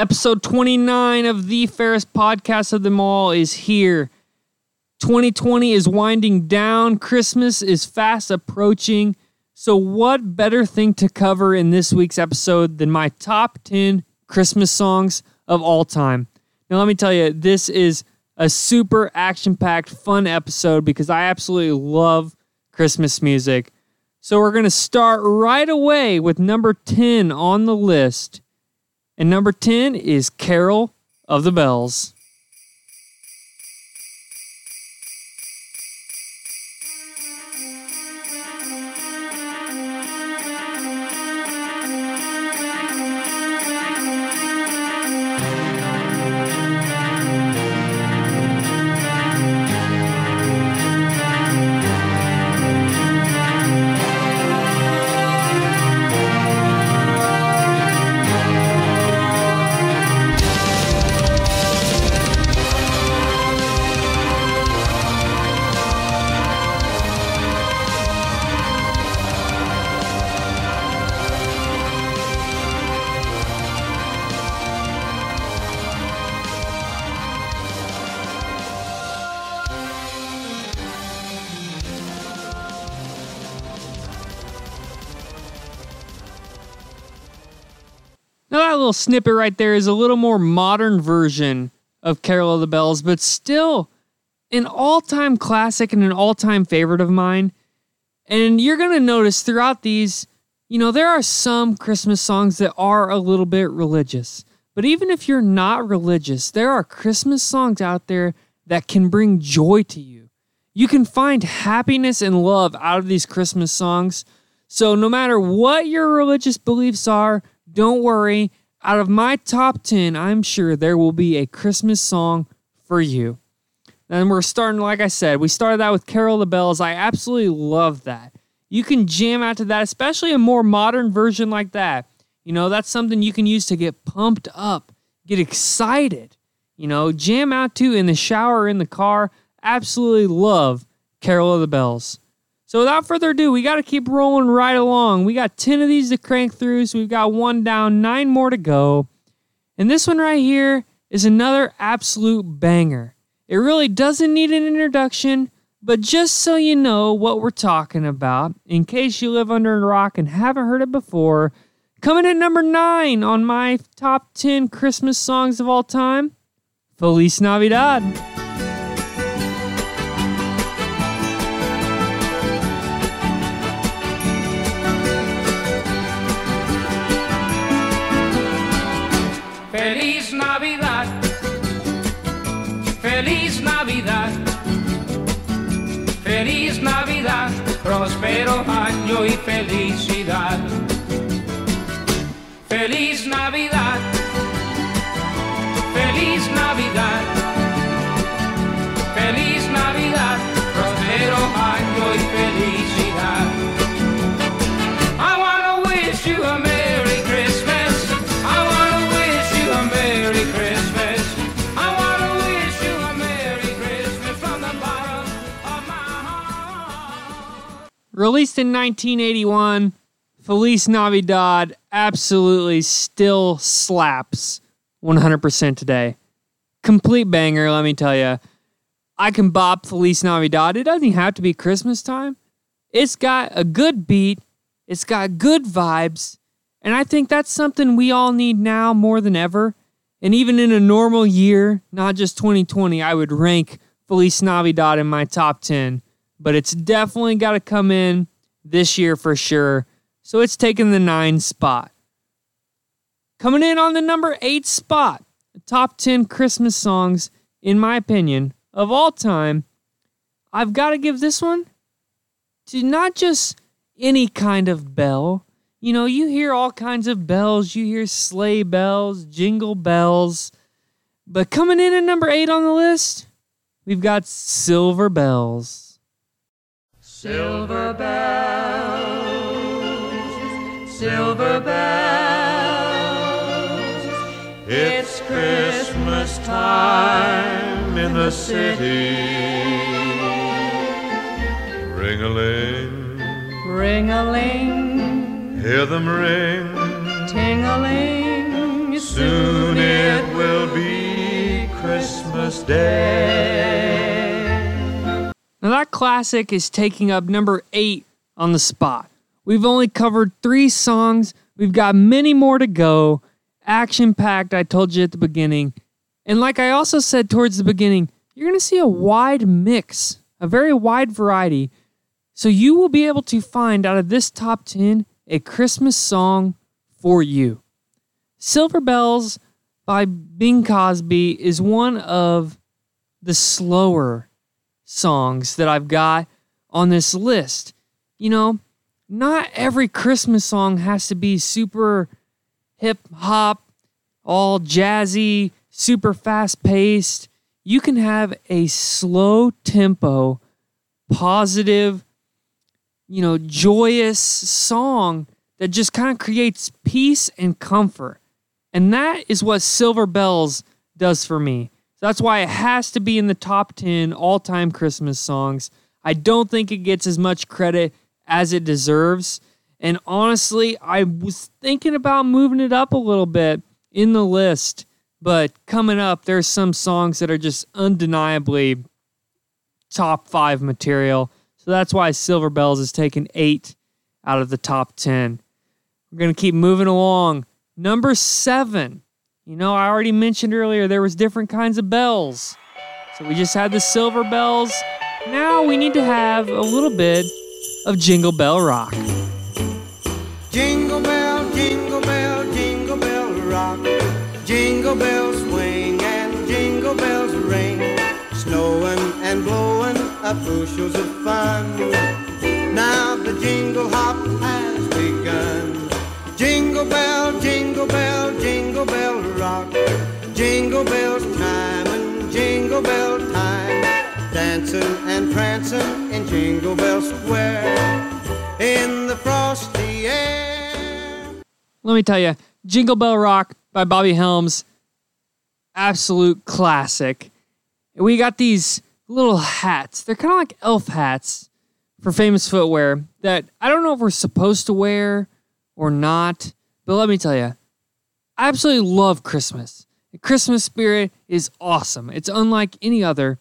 Episode 29 of the fairest podcast of them all is here. 2020 is winding down, Christmas is fast approaching. So, what better thing to cover in this week's episode than my top 10 Christmas songs of all time? Now, let me tell you, this is a super action packed, fun episode because I absolutely love Christmas music. So, we're going to start right away with number 10 on the list. And number 10 is Carol of the Bells. Little snippet right there is a little more modern version of Carol of the Bells, but still an all time classic and an all time favorite of mine. And you're going to notice throughout these, you know, there are some Christmas songs that are a little bit religious. But even if you're not religious, there are Christmas songs out there that can bring joy to you. You can find happiness and love out of these Christmas songs. So, no matter what your religious beliefs are, don't worry. Out of my top 10, I'm sure there will be a Christmas song for you. And we're starting, like I said, we started out with Carol the Bells. I absolutely love that. You can jam out to that, especially a more modern version like that. You know, that's something you can use to get pumped up, get excited. You know, jam out to in the shower, in the car. Absolutely love Carol of the Bells. So without further ado, we got to keep rolling right along. We got 10 of these to crank through, so we've got one down, nine more to go. And this one right here is another absolute banger. It really doesn't need an introduction, but just so you know what we're talking about, in case you live under a rock and haven't heard it before, coming at number nine on my top 10 Christmas songs of all time, Feliz Navidad. Próspero año y felicidad. Feliz Navidad, feliz Navidad, Released in 1981, Feliz Navidad absolutely still slaps 100% today. Complete banger, let me tell you. I can bop Feliz Navidad. It doesn't have to be Christmas time. It's got a good beat, it's got good vibes, and I think that's something we all need now more than ever. And even in a normal year, not just 2020, I would rank Feliz Navidad in my top 10. But it's definitely got to come in this year for sure. So it's taking the nine spot. Coming in on the number eight spot, the top 10 Christmas songs, in my opinion, of all time, I've got to give this one to not just any kind of bell. You know, you hear all kinds of bells, you hear sleigh bells, jingle bells. But coming in at number eight on the list, we've got Silver Bells. Silver bells, silver bells. It's Christmas time in the city. Ring a ling, Ring a ling, hear them ring. ting a ling. Soon it will be Christmas Day. Classic is taking up number eight on the spot. We've only covered three songs, we've got many more to go. Action packed, I told you at the beginning. And like I also said towards the beginning, you're going to see a wide mix, a very wide variety. So you will be able to find out of this top 10 a Christmas song for you. Silver Bells by Bing Crosby is one of the slower songs that I've got on this list. You know, not every Christmas song has to be super hip hop, all jazzy, super fast paced. You can have a slow tempo, positive, you know, joyous song that just kind of creates peace and comfort. And that is what Silver Bells does for me. So that's why it has to be in the top 10 all time Christmas songs. I don't think it gets as much credit as it deserves. And honestly, I was thinking about moving it up a little bit in the list. But coming up, there's some songs that are just undeniably top five material. So that's why Silver Bells is taking eight out of the top 10. We're going to keep moving along. Number seven. You know, I already mentioned earlier there was different kinds of bells. So we just had the silver bells. Now we need to have a little bit of Jingle Bell Rock. Jingle bell, jingle bell, jingle bell rock. Jingle bells swing and jingle bells ring. Snowing and blowing up bushels of fun. Now the jingle hop has begun. Jingle bell, jingle bell time. Dancing and prancing in Jingle Bell Square. In the frosty air. Let me tell you, Jingle Bell Rock by Bobby Helms, absolute classic. We got these little hats. They're kind of like elf hats for famous footwear that I don't know if we're supposed to wear or not. But let me tell you, I absolutely love Christmas. The Christmas spirit is awesome. It's unlike any other.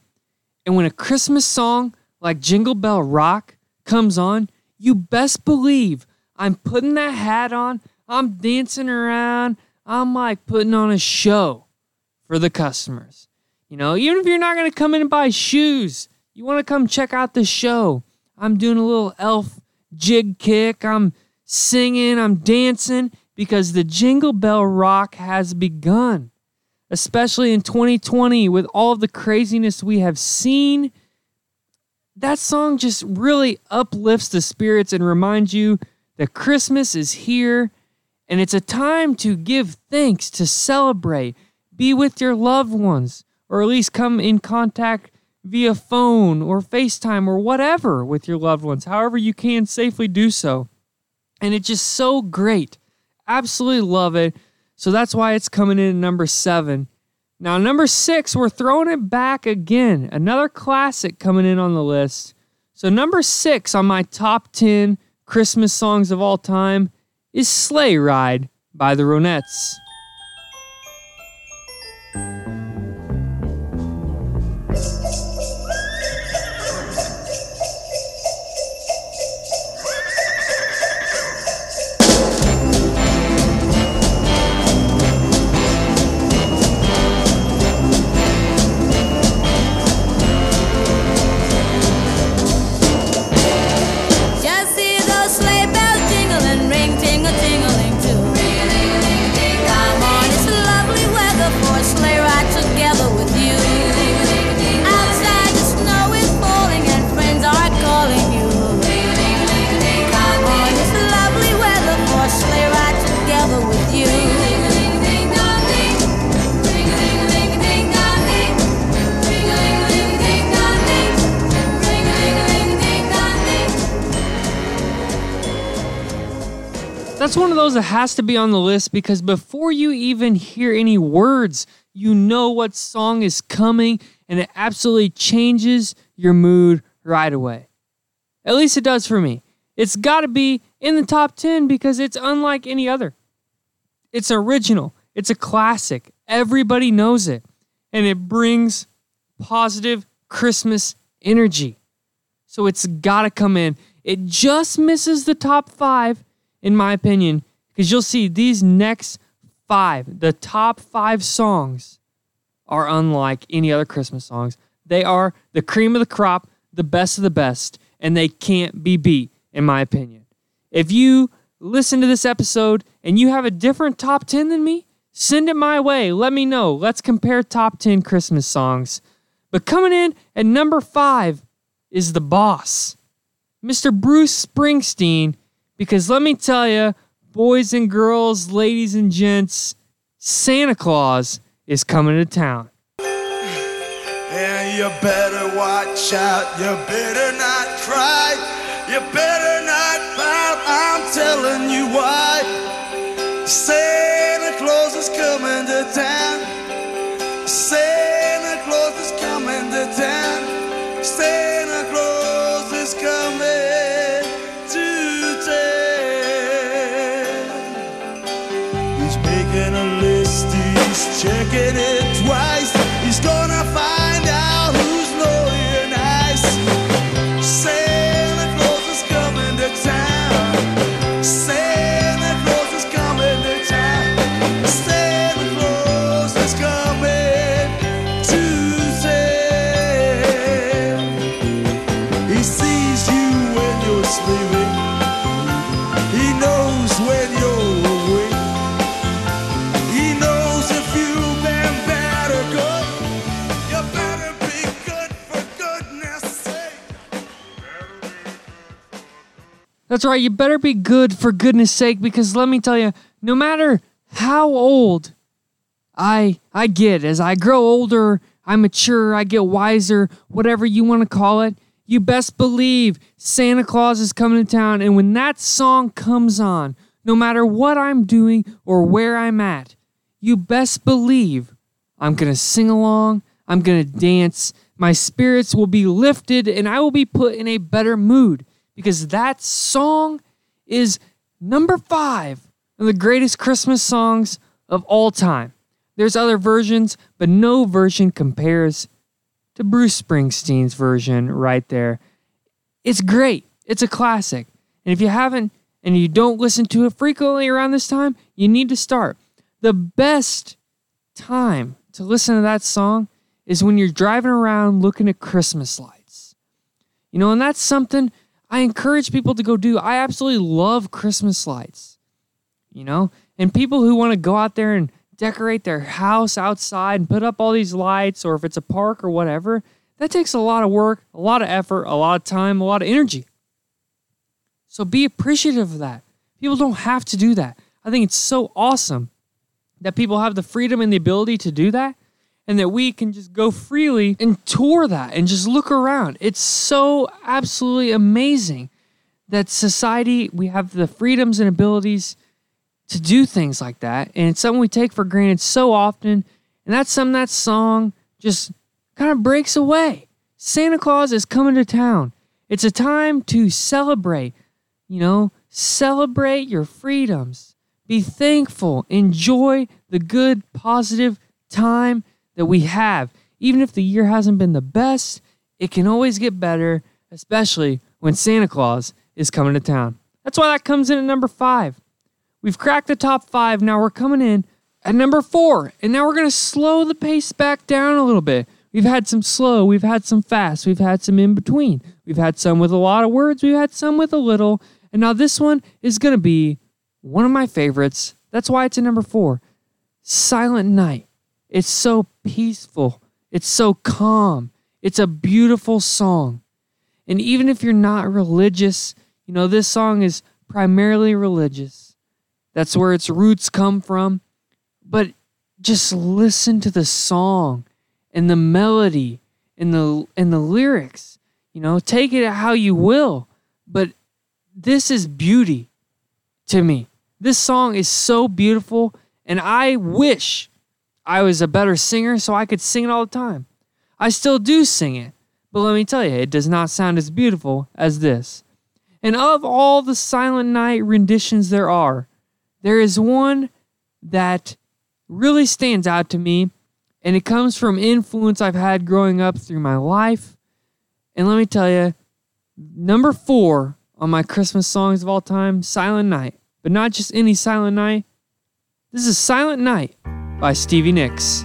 And when a Christmas song like Jingle Bell Rock comes on, you best believe I'm putting that hat on, I'm dancing around, I'm like putting on a show for the customers. You know, even if you're not going to come in and buy shoes, you want to come check out the show. I'm doing a little elf jig kick, I'm singing, I'm dancing because the Jingle Bell Rock has begun especially in 2020 with all of the craziness we have seen. That song just really uplifts the spirits and reminds you that Christmas is here and it's a time to give thanks, to celebrate, be with your loved ones, or at least come in contact via phone or FaceTime or whatever with your loved ones, however you can safely do so. And it's just so great. Absolutely love it. So that's why it's coming in at number seven. Now, number six, we're throwing it back again. Another classic coming in on the list. So, number six on my top 10 Christmas songs of all time is Sleigh Ride by the Ronettes. Has to be on the list because before you even hear any words, you know what song is coming and it absolutely changes your mood right away. At least it does for me. It's got to be in the top 10 because it's unlike any other. It's original, it's a classic. Everybody knows it, and it brings positive Christmas energy. So it's got to come in. It just misses the top five, in my opinion, because you'll see these next five, the top five songs, are unlike any other Christmas songs. They are the cream of the crop, the best of the best, and they can't be beat, in my opinion. If you listen to this episode and you have a different top 10 than me, send it my way. Let me know. Let's compare top 10 Christmas songs. But coming in at number five is The Boss, Mr. Bruce Springsteen, because let me tell you, boys and girls, ladies and gents, Santa Claus is coming to town. And you better watch out, you better not cry, you better not I'm telling you why. Santa he's it That's right, you better be good for goodness sake because let me tell you, no matter how old I I get as I grow older, I mature, I get wiser, whatever you want to call it, you best believe Santa Claus is coming to town. And when that song comes on, no matter what I'm doing or where I'm at, you best believe I'm to sing along, I'm to dance, my spirits will be lifted and I will be put in a better mood because that song is number five of the greatest Christmas songs of all time. There's other versions, but no version compares to Bruce Springsteen's version right there. It's great. It's a classic. And if you haven't and you don't listen to it frequently around this time, you need to start. The best time to listen to that song is when you're driving around looking at Christmas lights. You know, and that's something I encourage people to go do. I absolutely love Christmas lights. You know, and people who want to go out there and decorate their house outside and put up all these lights, or if it's a park or whatever, that takes a lot of work, a lot of effort, a lot of time, a lot of energy. So be appreciative of that. People don't have to do that. I think it's so awesome that people have the freedom and the ability to do that and that we can just go freely and tour that and just look around. It's so absolutely amazing that society, we have the freedoms and abilities to do things like that. And it's something we take for granted so often. And that's something that song just kind of breaks away. Santa Claus is coming to town. It's a time to celebrate, you know, celebrate your freedoms. Be thankful. Enjoy the good, positive time that we have. Even if the year hasn't been the best, it can always get better, especially when Santa Claus is coming to town. That's why that comes in at number five. We've cracked the top five. Now we're coming in at number four. And now we're going to slow the pace back down a little bit. We've had some slow, we've had some fast, we've had some in between. We've had some with a lot of words, we've had some with a little. And now this one is going to be one of my favorites. That's why it's at number four Silent Night. It's so peaceful, it's so calm, it's a beautiful song. And even if you're not religious, you know, this song is primarily religious. That's where its roots come from. But just listen to the song and the melody and the and the lyrics. You know, take it how you will, but this is beauty to me. This song is so beautiful and I wish I was a better singer so I could sing it all the time. I still do sing it, but let me tell you, it does not sound as beautiful as this. And of all the Silent Night renditions there are, there is one that really stands out to me And it comes from influence I've had growing up through my life. And let me tell you, number four on my Christmas songs of all time, Silent Night. But not just any Silent Night. This is Silent Night by Stevie Nicks.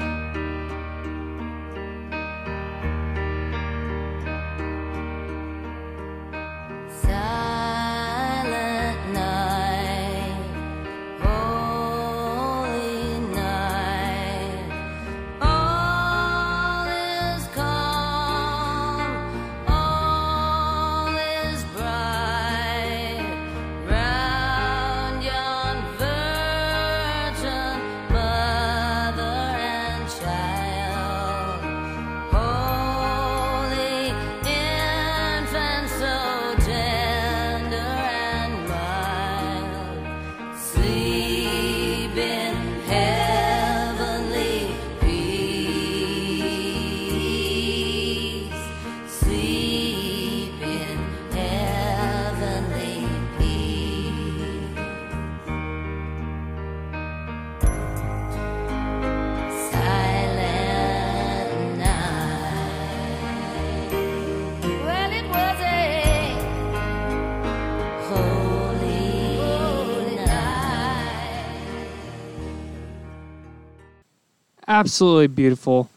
Absolutely beautiful.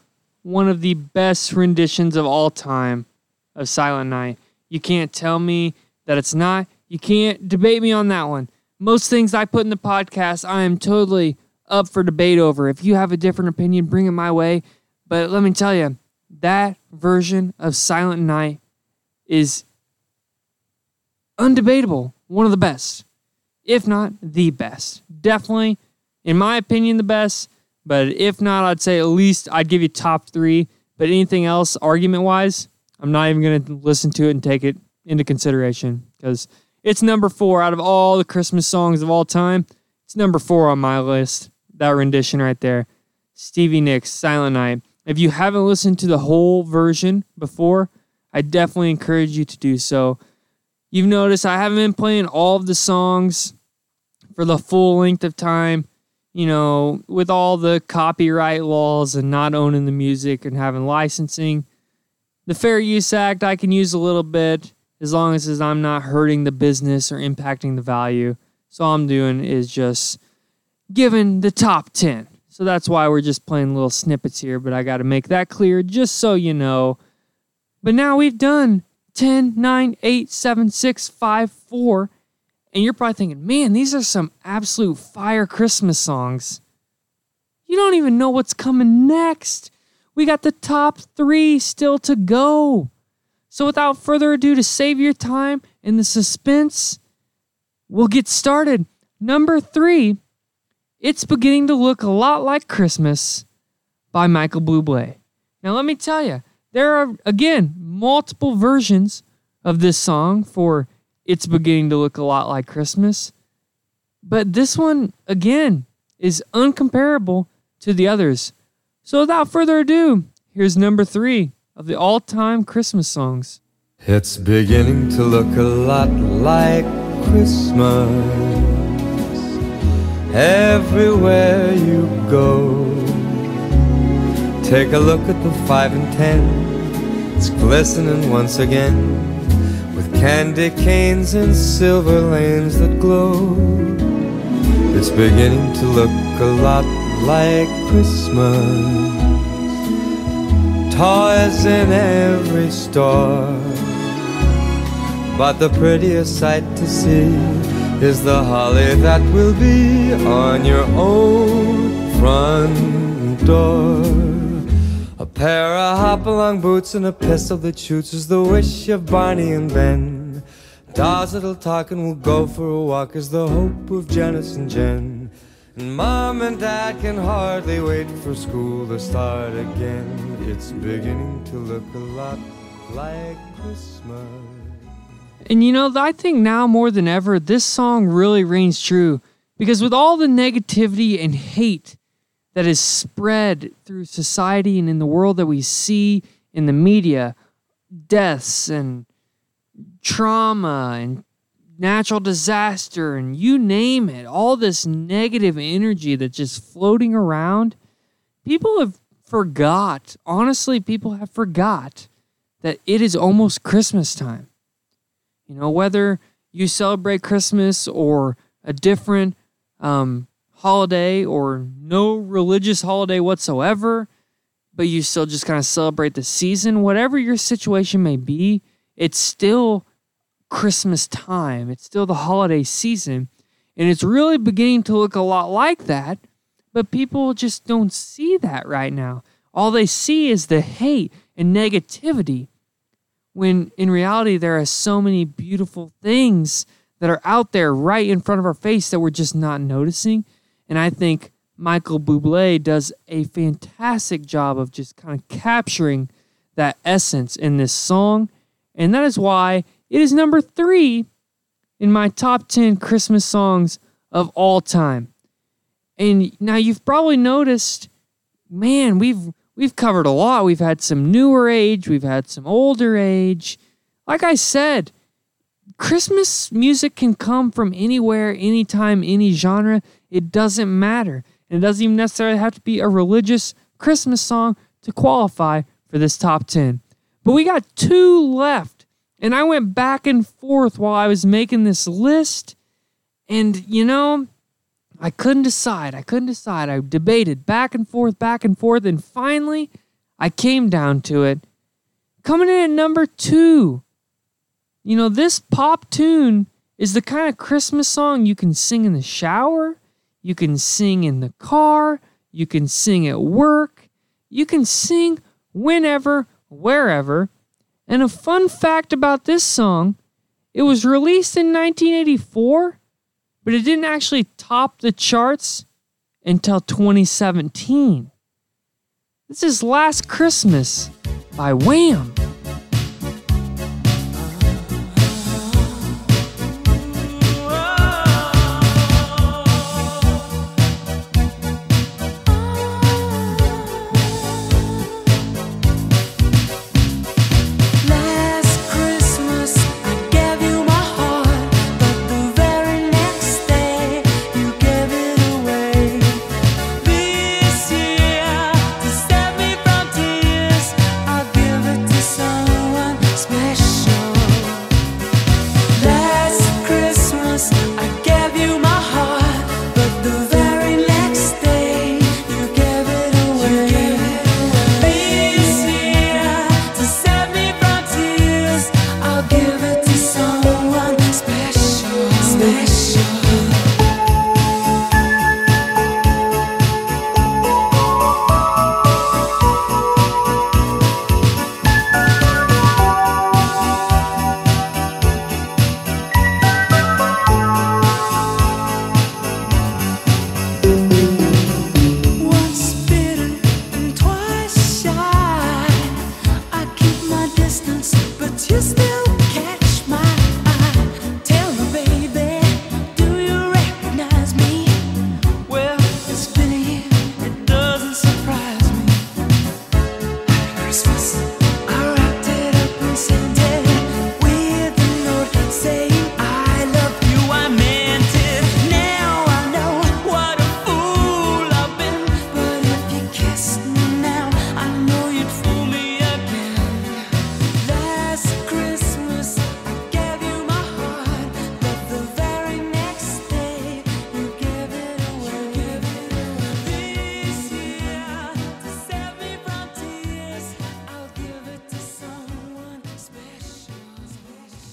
One of the best renditions of all time of Silent Night. You can't tell me that it's not. You can't debate me on that one. Most things I put in the podcast, I am totally up for debate over. If you have a different opinion, bring it my way. But let me tell you, that version of Silent Night is undebatable. One of the best, if not the best. Definitely, in my opinion, the best. But if not, I'd say at least I'd give you top three. But anything else, argument wise, I'm not even going to listen to it and take it into consideration because it's number four out of all the Christmas songs of all time. It's number four on my list. That rendition right there. Stevie Nicks, Silent Night. If you haven't listened to the whole version before, I definitely encourage you to do so. You've noticed I haven't been playing all of the songs for the full length of time you know, with all the copyright laws and not owning the music and having licensing, the Fair Use Act I can use a little bit as long as I'm not hurting the business or impacting the value. So all I'm doing is just giving the top 10. So that's why we're just playing little snippets here, but I got to make that clear just so you know. But now we've done 10, 9, 8, 7, 6, 5, 4. And you're probably thinking, man, these are some absolute fire Christmas songs. You don't even know what's coming next. We got the top three still to go. So without further ado, to save your time and the suspense, we'll get started. Number three, It's Beginning to Look a Lot Like Christmas by Michael Bublé. Now, let me tell you, there are, again, multiple versions of this song for It's Beginning to Look a Lot Like Christmas. But this one, again, is uncomparable to the others. So without further ado, here's number three of the all time Christmas songs. It's beginning to look a lot like Christmas everywhere you go. Take a look at the five and ten, it's glistening once again with candy canes and silver lanes that glow. It's beginning to look a lot like Christmas. Toys in every store. But the prettiest sight to see is the holly that will be on your own front door. Pair of hop-along boots and a pistol that shoots is the wish of Barney and Ben. Dolls that'll talk and we'll go for a walk is the hope of Janice and Jen. And mom and dad can hardly wait for school to start again. It's beginning to look a lot like Christmas. And you know, I think now more than ever, this song really reigns true because with all the negativity and hate that is spread through society and in the world that we see in the media, deaths and trauma and natural disaster and you name it, all this negative energy that's just floating around, people have forgot. Honestly, people have forgot that it is almost Christmas time. You know, whether you celebrate Christmas or a different um, holiday or no religious holiday whatsoever, but you still just kind of celebrate the season, whatever your situation may be, it's still Christmas time. It's still the holiday season. And it's really beginning to look a lot like that, but people just don't see that right now. All they see is the hate and negativity when in reality there are so many beautiful things that are out there right in front of our face that we're just not noticing. And I think Michael Bublé does a fantastic job of just kind of capturing that essence in this song. And that is why it is number three in my top 10 Christmas songs of all time. And now you've probably noticed, man, we've we've covered a lot. We've had some newer age, we've had some older age. Like I said, Christmas music can come from anywhere, anytime, any genre. It doesn't matter. And it doesn't even necessarily have to be a religious Christmas song to qualify for this top 10. But we got two left. And I went back and forth while I was making this list. And, you know, I couldn't decide. I couldn't decide. I debated back and forth, back and forth. And finally, I came down to it. Coming in at number two. You know, this pop tune is the kind of Christmas song you can sing in the shower, you can sing in the car, you can sing at work, you can sing whenever, wherever. And a fun fact about this song it was released in 1984, but it didn't actually top the charts until 2017. This is Last Christmas by Wham.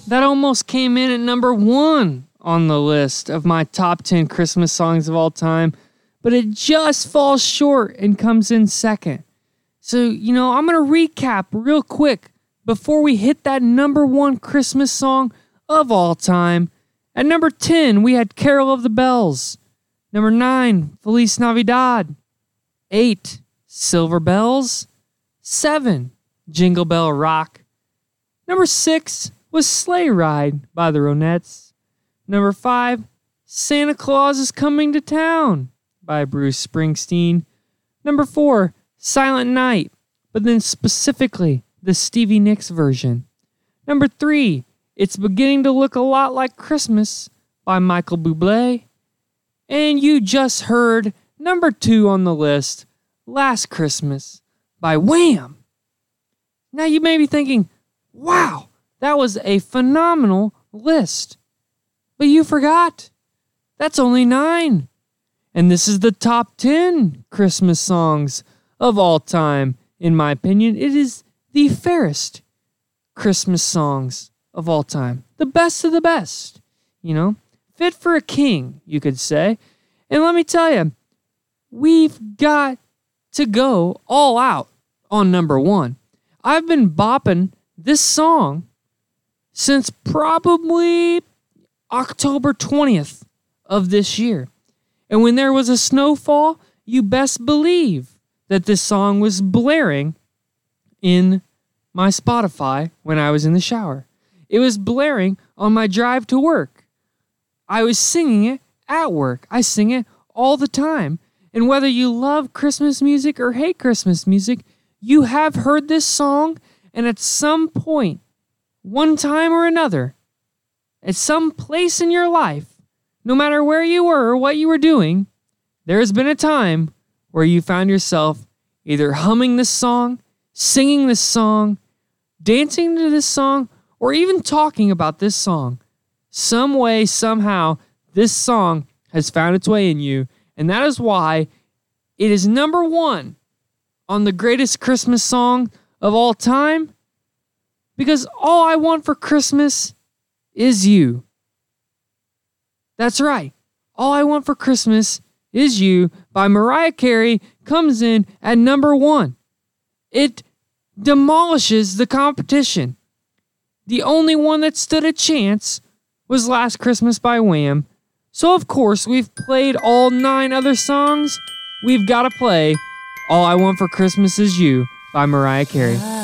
That almost came in at number one on the list of my top 10 Christmas songs of all time, but it just falls short and comes in second. So, you know, I'm going to recap real quick before we hit that number one Christmas song of all time. At number 10, we had Carol of the Bells. Number 9, Feliz Navidad. 8, Silver Bells. 7, Jingle Bell Rock. Number six was Sleigh Ride by the Ronettes. Number five, Santa Claus is Coming to Town by Bruce Springsteen. Number four, Silent Night, but then specifically the Stevie Nicks version. Number three, It's Beginning to Look a Lot Like Christmas by Michael Bublé. And you just heard number two on the list, Last Christmas by Wham. Now you may be thinking, wow, that was a phenomenal list. But you forgot. That's only nine. And this is the top 10 Christmas songs of all time, in my opinion. It is the fairest Christmas songs of all time. The best of the best, you know? Fit for a king, you could say. And let me tell you, we've got to go all out on number one. I've been bopping this song since probably October 20th of this year. And when there was a snowfall, you best believe that this song was blaring in my Spotify when I was in the shower. It was blaring on my drive to work. I was singing it at work. I sing it all the time. And whether you love Christmas music or hate Christmas music, you have heard this song, and at some point, one time or another, at some place in your life, no matter where you were or what you were doing, there has been a time where you found yourself either humming this song, singing this song, dancing to this song, or even talking about this song. Some way, somehow, this song has found its way in you, and that is why it is number one on the greatest Christmas song of all time. Because all I want for Christmas is you. That's right. All I Want for Christmas Is You by Mariah Carey comes in at number one. It demolishes the competition. The only one that stood a chance was Last Christmas by Wham. So, of course, we've played all nine other songs. We've got to play All I Want for Christmas Is You by Mariah Carey.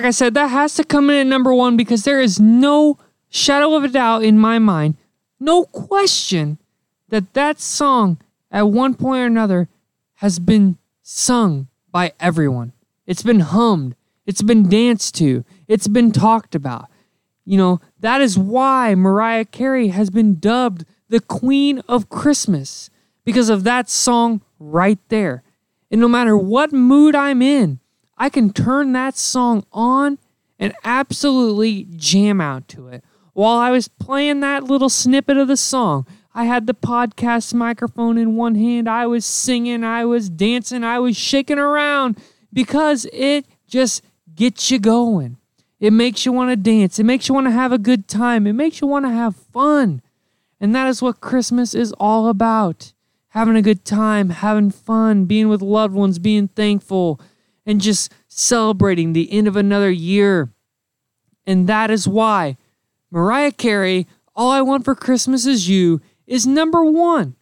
Like I said, that has to come in at number one because there is no shadow of a doubt in my mind, no question that that song at one point or another has been sung by everyone. It's been hummed, it's been danced to, it's been talked about. You know, that is why Mariah Carey has been dubbed the Queen of Christmas because of that song right there. And no matter what mood I'm in, I can turn that song on and absolutely jam out to it. While I was playing that little snippet of the song, I had the podcast microphone in one hand. I was singing, I was dancing, I was shaking around, because it just gets you going. It makes you want to dance. It makes you want to have a good time. It makes you want to have fun. And that is what Christmas is all about having a good time, having fun, being with loved ones, being thankful, and just celebrating the end of another year. And that is why Mariah Carey, All I Want for Christmas Is You, is number one.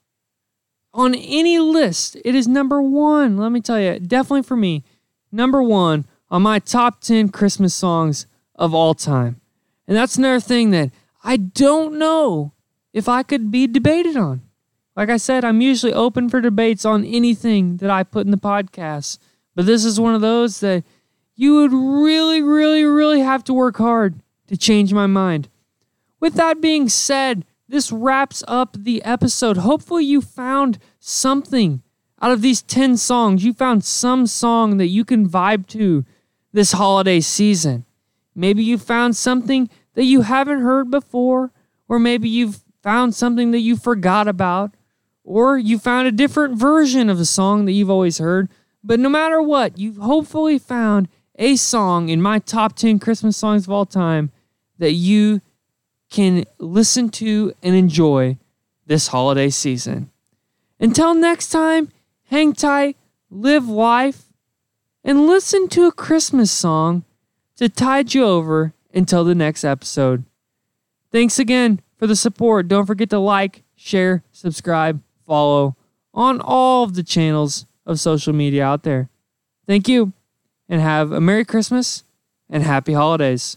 On any list, it is number one. Let me tell you, definitely for me, number one on my top 10 Christmas songs of all time. And that's another thing that I don't know if I could be debated on. Like I said, I'm usually open for debates on anything that I put in the podcast. But this is one of those that you would really, really, really have to work hard to change my mind. With that being said, this wraps up the episode. Hopefully, you found something out of these 10 songs. You found some song that you can vibe to this holiday season. Maybe you found something that you haven't heard before, or maybe you've found something that you forgot about, or you found a different version of a song that you've always heard. But no matter what, you've hopefully found a song in my top 10 Christmas songs of all time that you can listen to and enjoy this holiday season. Until next time, hang tight, live life, and listen to a Christmas song to tide you over until the next episode. Thanks again for the support. Don't forget to like, share, subscribe, follow on all of the channels of social media out there. Thank you, and have a Merry Christmas and Happy Holidays.